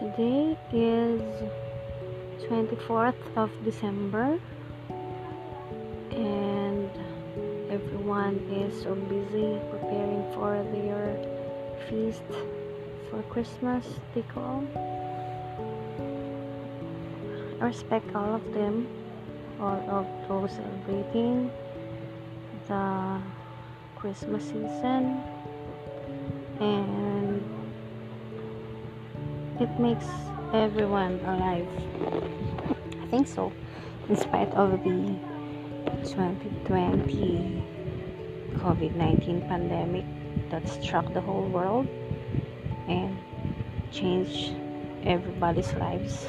Today is 24th of December and everyone is so busy preparing for their feast for Christmas. They call. I respect all of them all of those celebrating the Christmas season and it makes everyone alive. I think so. In spite of the 2020 COVID 19 pandemic that struck the whole world and changed everybody's lives.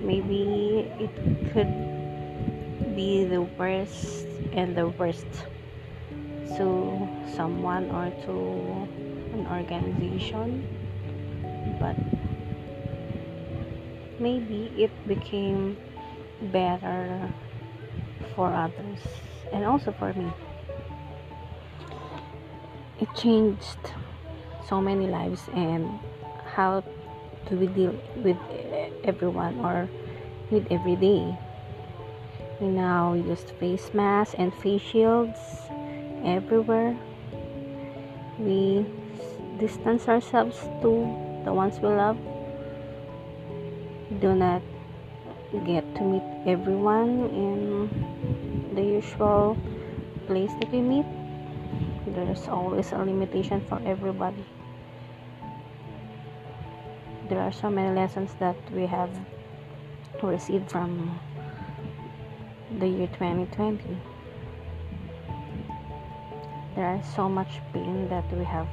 Maybe it could be the worst and the worst to someone or to an organization but maybe it became better for others and also for me. It changed so many lives and how do we deal with everyone or with every day. We now use face masks and face shields everywhere. We distance ourselves to the ones we love do not get to meet everyone in the usual place that we meet. There's always a limitation for everybody. There are so many lessons that we have received from the year 2020 there are so much pain that we have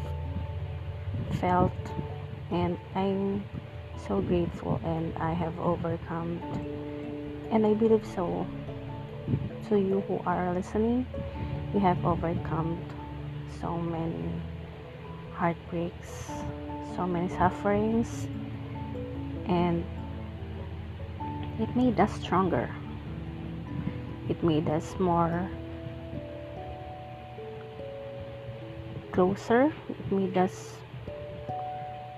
felt and I'm so grateful and I have overcome. And I believe so. To you who are listening you have overcome so many heartbreaks so many sufferings. And it made us stronger. It made us more closer. It made us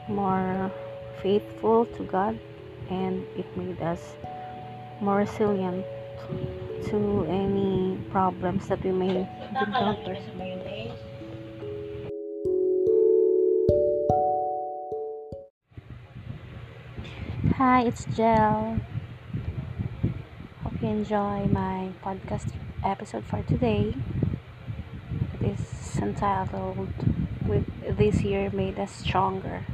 more faithful to God and it made us more resilient to any problems that we may encounter. Hi, it's Jel. Hope you enjoy my podcast episode for today. It is entitled With This Year Made Us Stronger.